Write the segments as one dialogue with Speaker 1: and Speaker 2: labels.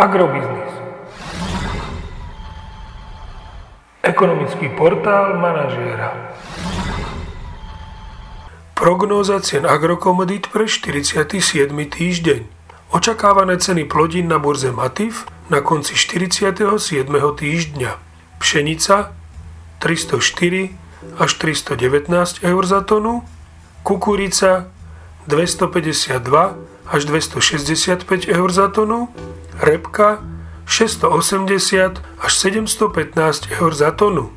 Speaker 1: Agrobiznis. Ekonomický portál manažéra. Prognóza cien agrokomodít pre 47. týždeň. Očakávané ceny plodín na burze Matif na konci 47. týždňa. Pšenica 304 až 319 eur za tonu, kukurica 252 až 265 eur za tonu, repka 680 až 715 eur za tonu.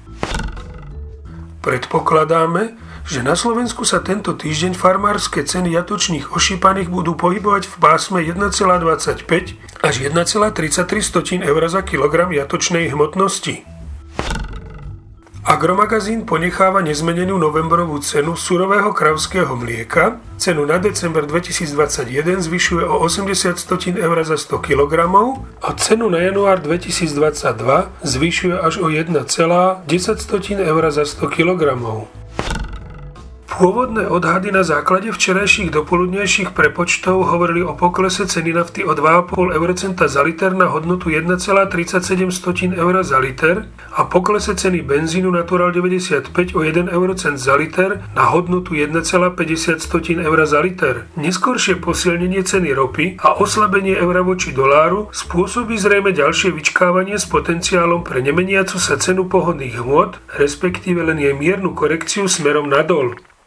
Speaker 1: Predpokladáme, že na Slovensku sa tento týždeň farmárske ceny jatočných ošípaných budú pohybovať v pásme 1,25 až 1,33 eur za kilogram jatočnej hmotnosti. Agromagazín ponecháva nezmenenú novembrovú cenu surového kravského mlieka. Cenu na december 2021 zvyšuje o 80 stotín eur za 100 kg a cenu na január 2022 zvyšuje až o 1,10 eur za 100 kg. Pôvodné odhady na základe včerajších dopoludnejších prepočtov hovorili o poklese ceny nafty o 2,5 eurocenta za liter na hodnotu 1,37 eur za liter a poklese ceny benzínu Natural 95 o 1 eurocent za liter na hodnotu 1,50 eur za liter. Neskôršie posilnenie ceny ropy a oslabenie eura voči doláru spôsobí zrejme ďalšie vyčkávanie s potenciálom pre nemeniacu sa cenu pohodných hmôt, respektíve len jej miernu korekciu smerom nadol.